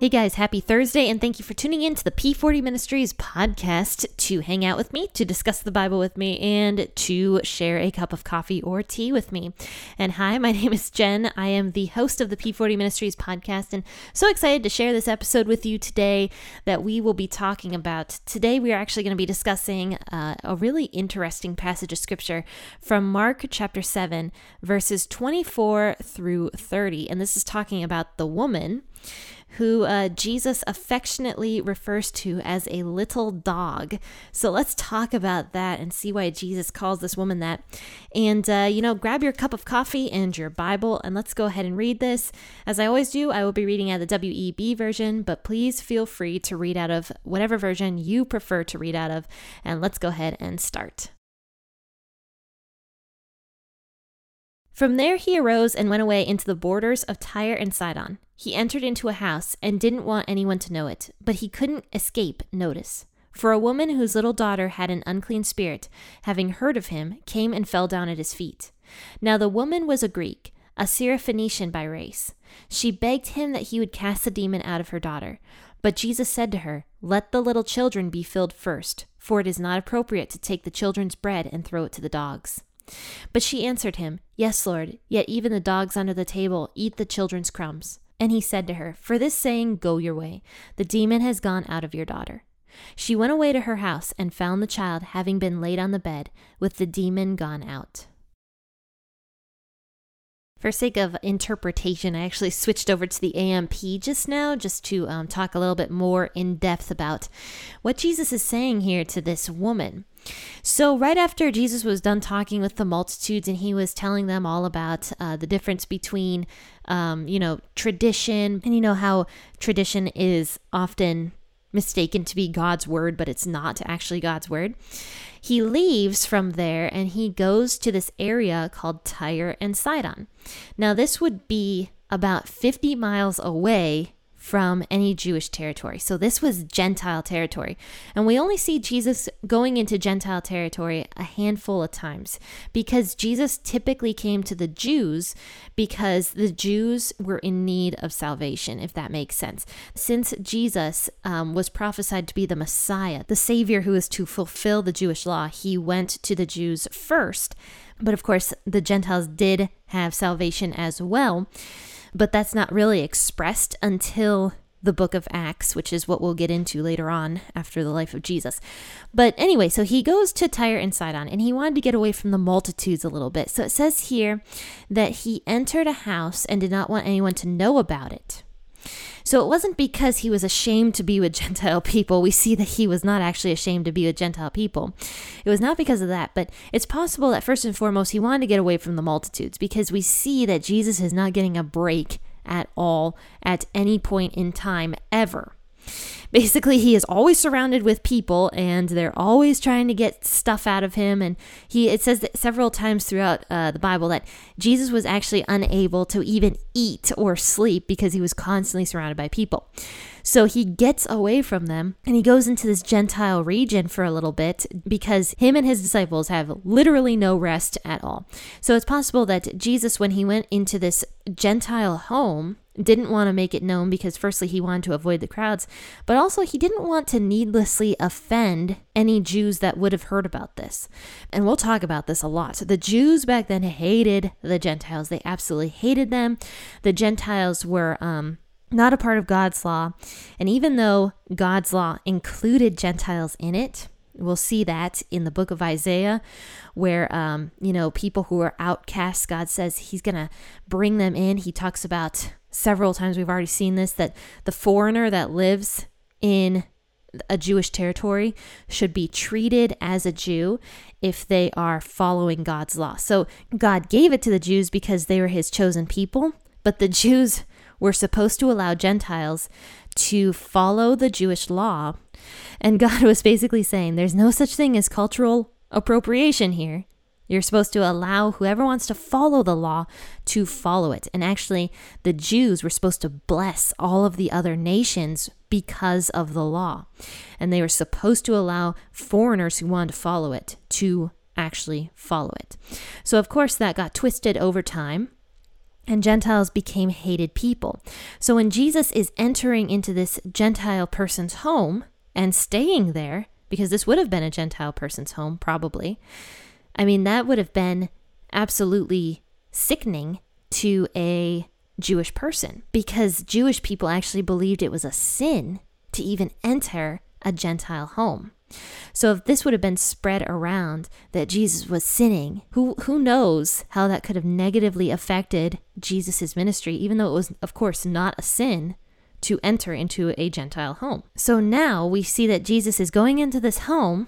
Hey guys, happy Thursday, and thank you for tuning in to the P40 Ministries podcast to hang out with me, to discuss the Bible with me, and to share a cup of coffee or tea with me. And hi, my name is Jen. I am the host of the P40 Ministries podcast, and so excited to share this episode with you today that we will be talking about. Today, we are actually going to be discussing uh, a really interesting passage of scripture from Mark chapter 7, verses 24 through 30. And this is talking about the woman who uh, Jesus affectionately refers to as a little dog. So let's talk about that and see why Jesus calls this woman that. And, uh, you know, grab your cup of coffee and your Bible and let's go ahead and read this. As I always do, I will be reading out the WEB version, but please feel free to read out of whatever version you prefer to read out of. And let's go ahead and start. From there he arose and went away into the borders of Tyre and Sidon. He entered into a house and didn't want anyone to know it, but he couldn't escape notice. For a woman whose little daughter had an unclean spirit, having heard of him, came and fell down at his feet. Now the woman was a Greek, a Syrophoenician by race. She begged him that he would cast the demon out of her daughter. But Jesus said to her, Let the little children be filled first, for it is not appropriate to take the children's bread and throw it to the dogs. But she answered him, Yes, Lord, yet even the dogs under the table eat the children's crumbs. And he said to her, For this saying, go your way. The demon has gone out of your daughter. She went away to her house and found the child having been laid on the bed, with the demon gone out. For sake of interpretation, I actually switched over to the AMP just now, just to um, talk a little bit more in depth about what Jesus is saying here to this woman. So, right after Jesus was done talking with the multitudes and he was telling them all about uh, the difference between, um, you know, tradition and you know how tradition is often mistaken to be God's word, but it's not actually God's word. He leaves from there and he goes to this area called Tyre and Sidon. Now, this would be about 50 miles away from any Jewish territory. So this was Gentile territory. And we only see Jesus going into Gentile territory a handful of times because Jesus typically came to the Jews because the Jews were in need of salvation, if that makes sense. Since Jesus um, was prophesied to be the Messiah, the Savior who is to fulfill the Jewish law, he went to the Jews first. But of course, the Gentiles did have salvation as well but that's not really expressed until the book of Acts, which is what we'll get into later on after the life of Jesus. But anyway, so he goes to Tyre and Sidon and he wanted to get away from the multitudes a little bit. So it says here that he entered a house and did not want anyone to know about it. So it wasn't because he was ashamed to be with Gentile people. We see that he was not actually ashamed to be with Gentile people. It was not because of that, but it's possible that first and foremost, he wanted to get away from the multitudes because we see that Jesus is not getting a break at all at any point in time ever. Basically, he is always surrounded with people and they're always trying to get stuff out of him. And he, it says that several times throughout uh, the Bible that Jesus was actually unable to even eat or sleep because he was constantly surrounded by people. So he gets away from them and he goes into this Gentile region for a little bit because him and his disciples have literally no rest at all. So it's possible that Jesus, when he went into this Gentile home, didn't want to make it known because, firstly, he wanted to avoid the crowds, but also he didn't want to needlessly offend any Jews that would have heard about this. And we'll talk about this a lot. The Jews back then hated the Gentiles, they absolutely hated them. The Gentiles were, um, not a part of God's law. And even though God's law included Gentiles in it, we'll see that in the book of Isaiah, where, um, you know, people who are outcasts, God says He's going to bring them in. He talks about several times, we've already seen this, that the foreigner that lives in a Jewish territory should be treated as a Jew if they are following God's law. So God gave it to the Jews because they were his chosen people, but the Jews were supposed to allow Gentiles to follow the Jewish law. And God was basically saying there's no such thing as cultural appropriation here. You're supposed to allow whoever wants to follow the law to follow it. And actually, the Jews were supposed to bless all of the other nations because of the law. And they were supposed to allow foreigners who wanted to follow it to actually follow it. So, of course, that got twisted over time and Gentiles became hated people. So when Jesus is entering into this Gentile person's home and staying there, because this would have been a Gentile person's home, probably, I mean, that would have been absolutely sickening to a Jewish person because Jewish people actually believed it was a sin to even enter a Gentile home. So if this would have been spread around that Jesus was sinning, who who knows how that could have negatively affected Jesus' ministry, even though it was, of course, not a sin to enter into a Gentile home. So now we see that Jesus is going into this home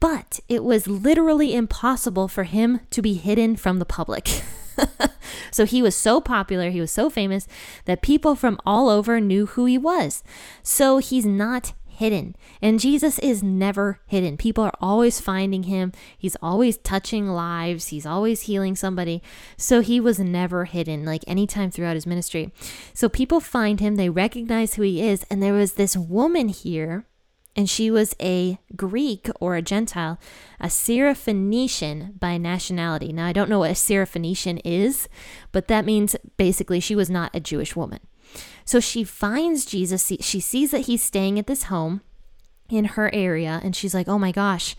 but it was literally impossible for him to be hidden from the public. so he was so popular, he was so famous that people from all over knew who he was. So he's not hidden. And Jesus is never hidden. People are always finding him. He's always touching lives. He's always healing somebody. So he was never hidden, like anytime throughout his ministry. So people find him, they recognize who he is. And there was this woman here and she was a Greek or a Gentile, a Syrophoenician by nationality. Now, I don't know what a Syrophoenician is, but that means basically she was not a Jewish woman. So she finds Jesus, she sees that he's staying at this home in her area, and she's like, oh my gosh,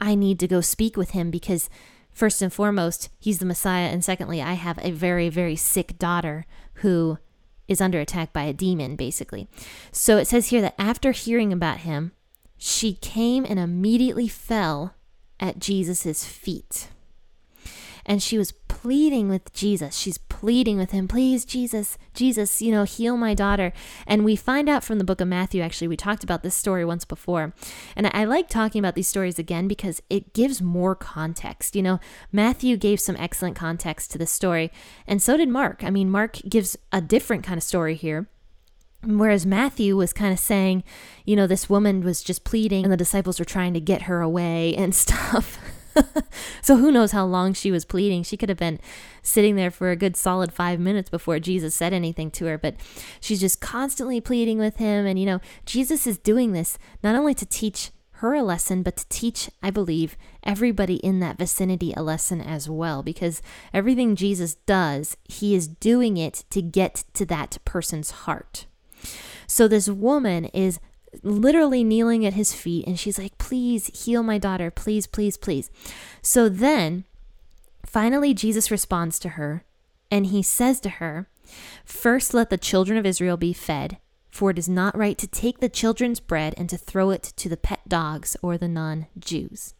I need to go speak with him because, first and foremost, he's the Messiah, and secondly, I have a very, very sick daughter who is under attack by a demon, basically. So it says here that after hearing about him, she came and immediately fell at Jesus' feet. And she was pleading with Jesus. She's pleading with him, please, Jesus, Jesus, you know, heal my daughter. And we find out from the book of Matthew, actually, we talked about this story once before. And I like talking about these stories again because it gives more context. You know, Matthew gave some excellent context to the story, and so did Mark. I mean, Mark gives a different kind of story here. Whereas Matthew was kind of saying, you know, this woman was just pleading and the disciples were trying to get her away and stuff. so who knows how long she was pleading? She could have been sitting there for a good solid five minutes before Jesus said anything to her, but she's just constantly pleading with him. And, you know, Jesus is doing this not only to teach her a lesson, but to teach, I believe, everybody in that vicinity a lesson as well. Because everything Jesus does, he is doing it to get to that person's heart. So this woman is literally kneeling at his feet and she's like, Please heal my daughter. Please, please, please. So then finally, Jesus responds to her and he says to her, First, let the children of Israel be fed, for it is not right to take the children's bread and to throw it to the pet dogs or the non Jews.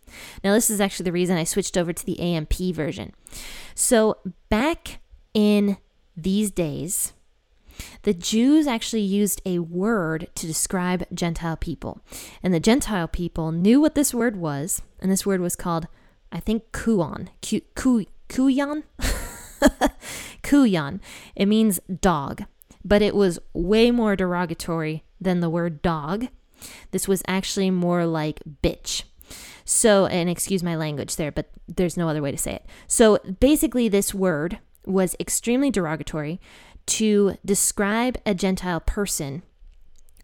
Now, this is actually the reason I switched over to the AMP version. So, back in these days, the Jews actually used a word to describe Gentile people. And the Gentile people knew what this word was, and this word was called, I think, kuon. Kuyan? Kuyan. It means dog, but it was way more derogatory than the word dog. This was actually more like bitch. So, and excuse my language there, but there's no other way to say it. So basically, this word was extremely derogatory to describe a Gentile person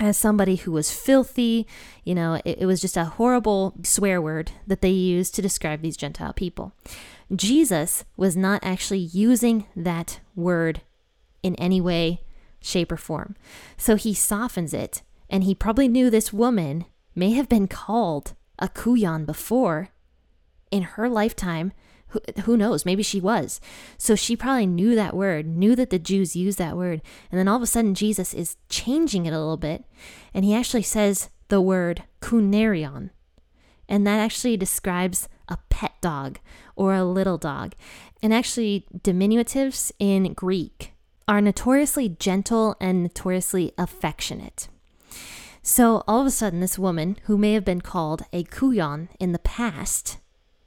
as somebody who was filthy. You know, it, it, was just a horrible swear word that they used to describe these Gentile people. Jesus was not actually using that word in any way, shape, or form. So he softens it, and he probably knew this woman may have been called a kuyan before in her lifetime who, knows? Maybe she was. So she probably knew that word, knew that the Jews used that word. And then all of a sudden, Jesus is changing it a little bit. And he actually says the word kunarion. And that actually describes a pet dog or a little dog. And actually, diminutives in Greek are notoriously gentle and notoriously affectionate. So all of a sudden, this woman, who may have been called a kuyon in the past,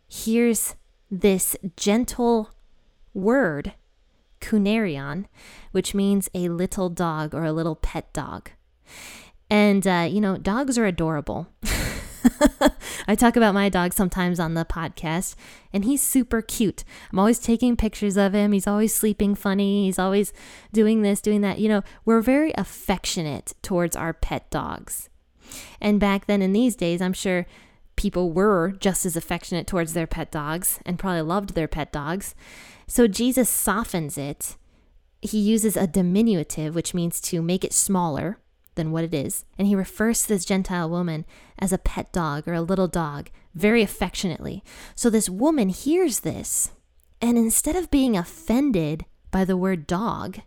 hears this gentle word, kunarion, which means a little dog or a little pet dog. And, uh, you know, dogs are adorable. I talk about my dog sometimes on the podcast, and he's super cute. I'm always taking pictures of him. He's always sleeping funny. He's always doing this, doing that. You know, we're very affectionate towards our pet dogs. And back then in these days, I'm sure people were just as affectionate towards their pet dogs and probably loved their pet dogs. So Jesus softens it. He uses a diminutive, which means to make it smaller than what it is. And he refers to this Gentile woman as a pet dog or a little dog very affectionately. So this woman hears this, and instead of being offended by the word dog,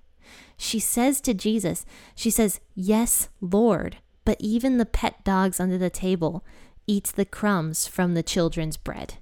she says to Jesus, She says, Yes, Lord, but even the pet dogs under the table eat the crumbs from the children's bread.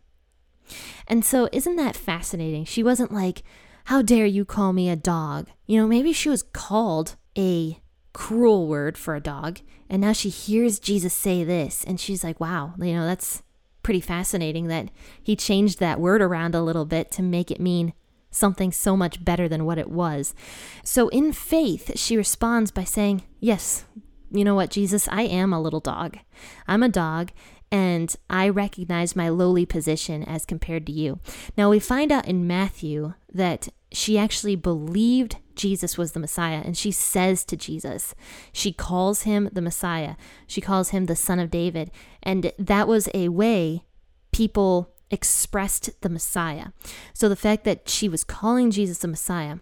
And so, isn't that fascinating? She wasn't like, How dare you call me a dog? You know, maybe she was called a cruel word for a dog. And now she hears Jesus say this, and she's like, wow, you know, that's pretty fascinating that he changed that word around a little bit to make it mean something so much better than what it was. So in faith, she responds by saying, Yes, you know what, Jesus, I am a little dog. I'm a dog, and I recognize my lowly position as compared to you. Now, we find out in Matthew that she actually believed Jesus was the Messiah. And she says to Jesus, she calls him the Messiah. She calls him the Son of David. And that was a way people expressed the Messiah. So the fact that she was calling Jesus the Messiah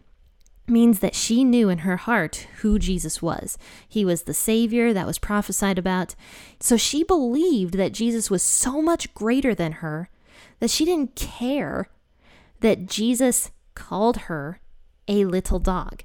means that she knew in her heart who Jesus was. He was the Savior that was prophesied about. So she believed that Jesus was so much greater than her that she didn't care that Jesus called her a little dog.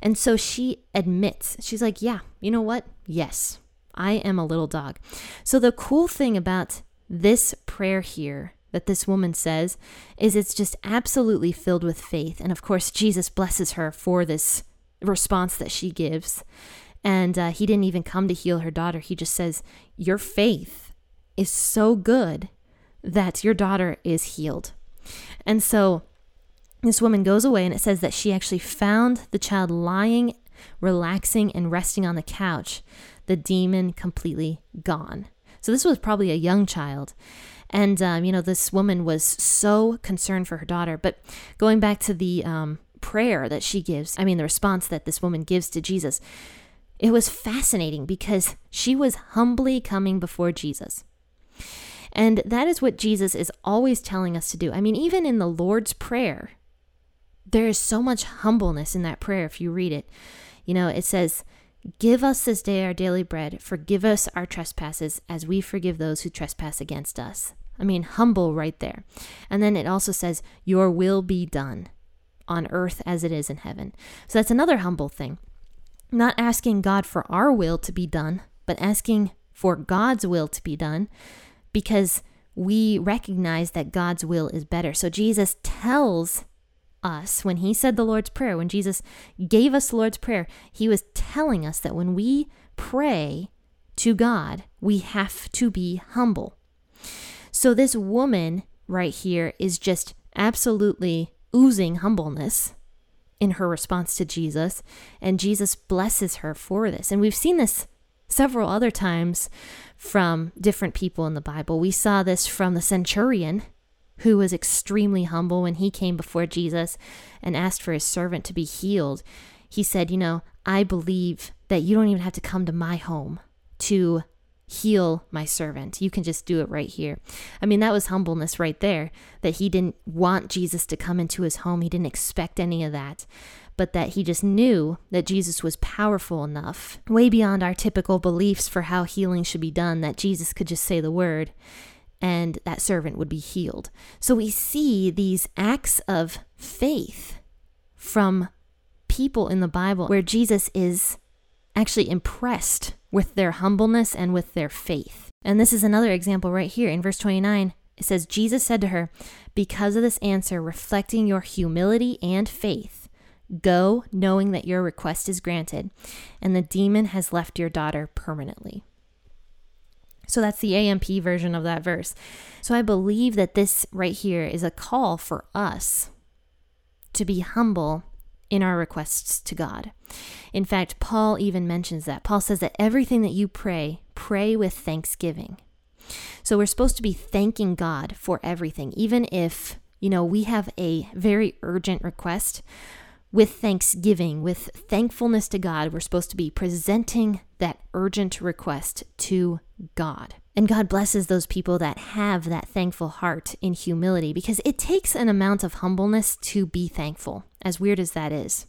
And so she admits, she's like, yeah, you know what? Yes, I am a little dog. So the cool thing about this prayer here that this woman says is it's just absolutely filled with faith. And of course, Jesus blesses her for this response that she gives. And uh, he didn't even come to heal her daughter. He just says, Your faith is so good that your daughter is healed. And so this woman goes away, and it says that she actually found the child lying, relaxing, and resting on the couch, the demon completely gone. So, this was probably a young child. And, um, you know, this woman was so concerned for her daughter. But going back to the um, prayer that she gives, I mean, the response that this woman gives to Jesus, it was fascinating because she was humbly coming before Jesus. And that is what Jesus is always telling us to do. I mean, even in the Lord's Prayer, there is so much humbleness in that prayer if you read it. You know, it says, Give us this day our daily bread, forgive us our trespasses as we forgive those who trespass against us. I mean, humble right there. And then it also says, Your will be done on earth as it is in heaven. So that's another humble thing. Not asking God for our will to be done, but asking for God's will to be done because we recognize that God's will is better. So Jesus tells us when he said the Lord's Prayer, when Jesus gave us the Lord's Prayer, he was telling us that when we pray to God, we have to be humble. So this woman right here is just absolutely oozing humbleness in her response to Jesus, and Jesus blesses her for this. And we've seen this several other times from different people in the Bible. We saw this from the centurion who was extremely humble when he came before Jesus and asked for his servant to be healed. He said, You know, I believe that you don't even have to come to my home to heal my servant. You can just do it right here. I mean, that was humbleness right there, that he didn't want Jesus to come into his home. He didn't expect any of that, but that he just knew that Jesus was powerful enough, way beyond our typical beliefs for how healing should be done, that Jesus could just say the word and that servant would be healed. So we see these acts of faith from people in the Bible where Jesus is actually impressed with their humbleness and with their faith. And this is another example right here in verse 29. It says, Jesus said to her, Because of this answer, reflecting your humility and faith, go knowing that your request is granted, and the demon has left your daughter permanently. So that's the AMP version of that verse. So I believe that this right here is a call for us to be humble in our requests to God. In fact, Paul even mentions that. Paul says that everything that you pray, pray with thanksgiving. So we're supposed to be thanking God for everything, even if, you know, we have a very urgent request. With thanksgiving, with thankfulness to God, we're supposed to be presenting that urgent request to God. And God blesses those people that have that thankful heart in humility because it takes an amount of humbleness to be thankful, as weird as that is.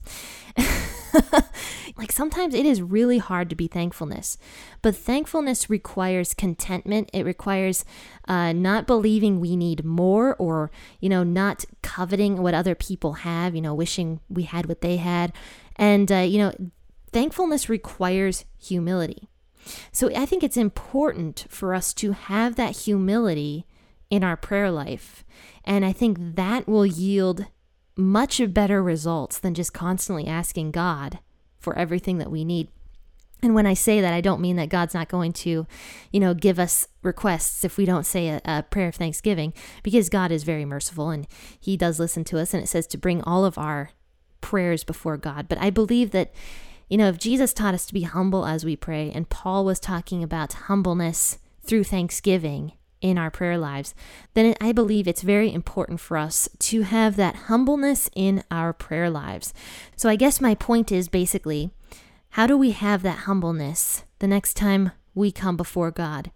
like sometimes it is really hard to be thankfulness, but thankfulness requires contentment. It requires uh, not believing we need more or, you know, not coveting what other people have, you know, wishing we had what they had. And, uh, you know, thankfulness requires humility. So I think it's important for us to have that humility in our prayer life. And I think that will yield much better results than just constantly asking God for everything that we need. And when I say that, I don't mean that God's not going to, you know, give us requests if we don't say a, a, prayer of thanksgiving, because God is very merciful and He does listen to us. And it says to bring all of our prayers before God. But I believe that you know, if Jesus taught us to be humble as we pray, and Paul was talking about humbleness through thanksgiving in our prayer lives, then I believe it's very important for us to have that humbleness in our prayer lives. So I guess my point is basically, how do we have that humbleness the next time we come before God?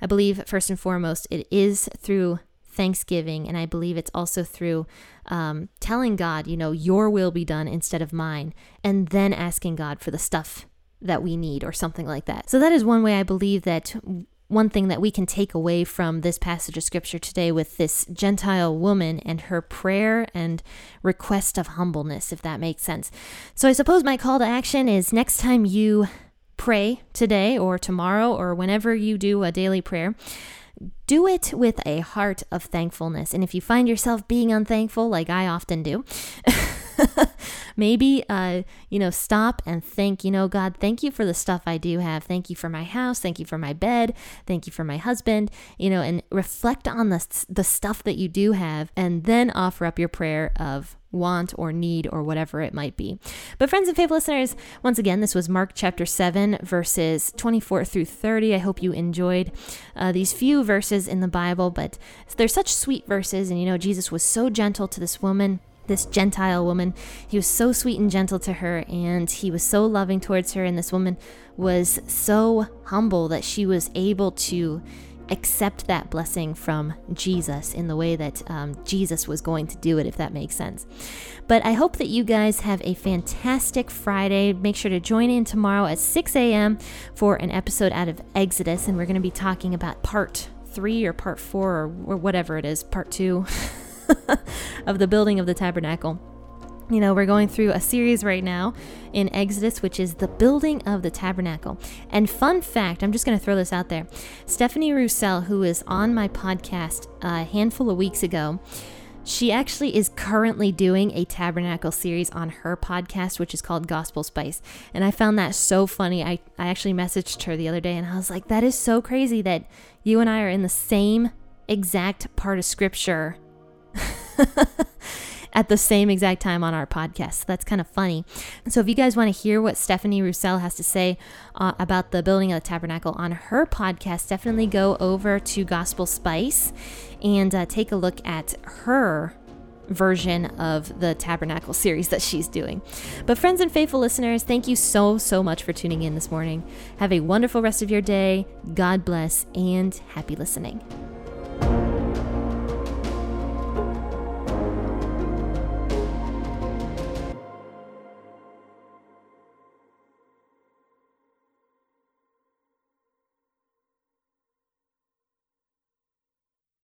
I believe, first and foremost, it is through thanksgiving. And I believe it's also through um, telling God, you know, your will be done instead of mine, and then asking God for the stuff that we need or something like that. So that is one way I believe that one thing that we can take away from this passage of scripture today with this Gentile woman and her prayer and request of humbleness, if that makes sense. So I suppose my call to action is next time you pray today or tomorrow or whenever you do a daily prayer, do it with a heart of thankfulness. And if you find yourself being unthankful, like I often do, maybe uh, you know stop and think you know god thank you for the stuff i do have thank you for my house thank you for my bed thank you for my husband you know and reflect on the, the stuff that you do have and then offer up your prayer of want or need or whatever it might be. But, friends and faithful listeners, once again, this was Mark chapter 7, verses 24 through 30. I hope you enjoyed uh, these few verses in the Bible, but they're such sweet verses. And you know, Jesus was so gentle to this woman this Gentile woman. He was so sweet and gentle to her, and he was so loving towards her. And this woman was so humble that she was able to accept that blessing from Jesus in the way that um, Jesus was going to do it, if that makes sense. But I hope that you guys have a fantastic Friday. Make sure to join in tomorrow at 6 a.m. for an episode out of Exodus, and we're going to be talking about part three or part four or, or whatever it is, part two of the building of the tabernacle you know, we're going through a series right now in Exodus, which is the building of the tabernacle. And fun fact, I'm just going to throw this out there. Stephanie Rousselle, who was on my podcast a handful of weeks ago, she actually is currently doing a tabernacle series on her podcast, which is called Gospel Spice. And I found that so funny. I, I actually messaged her the other day and I was like, that is so crazy that you and I are in the same exact part of scripture. at the same exact time on our podcast. So that's kind of funny. So if you guys want to hear what Stephanie Rousselle has to say uh, about the building of the tabernacle on her podcast, definitely go over to Gospel Spice and uh, take a look at her version of the Tabernacle series that she's doing. But, friends and faithful listeners, thank you so, so much for tuning in this morning. Have a wonderful rest of your day. God bless and happy listening.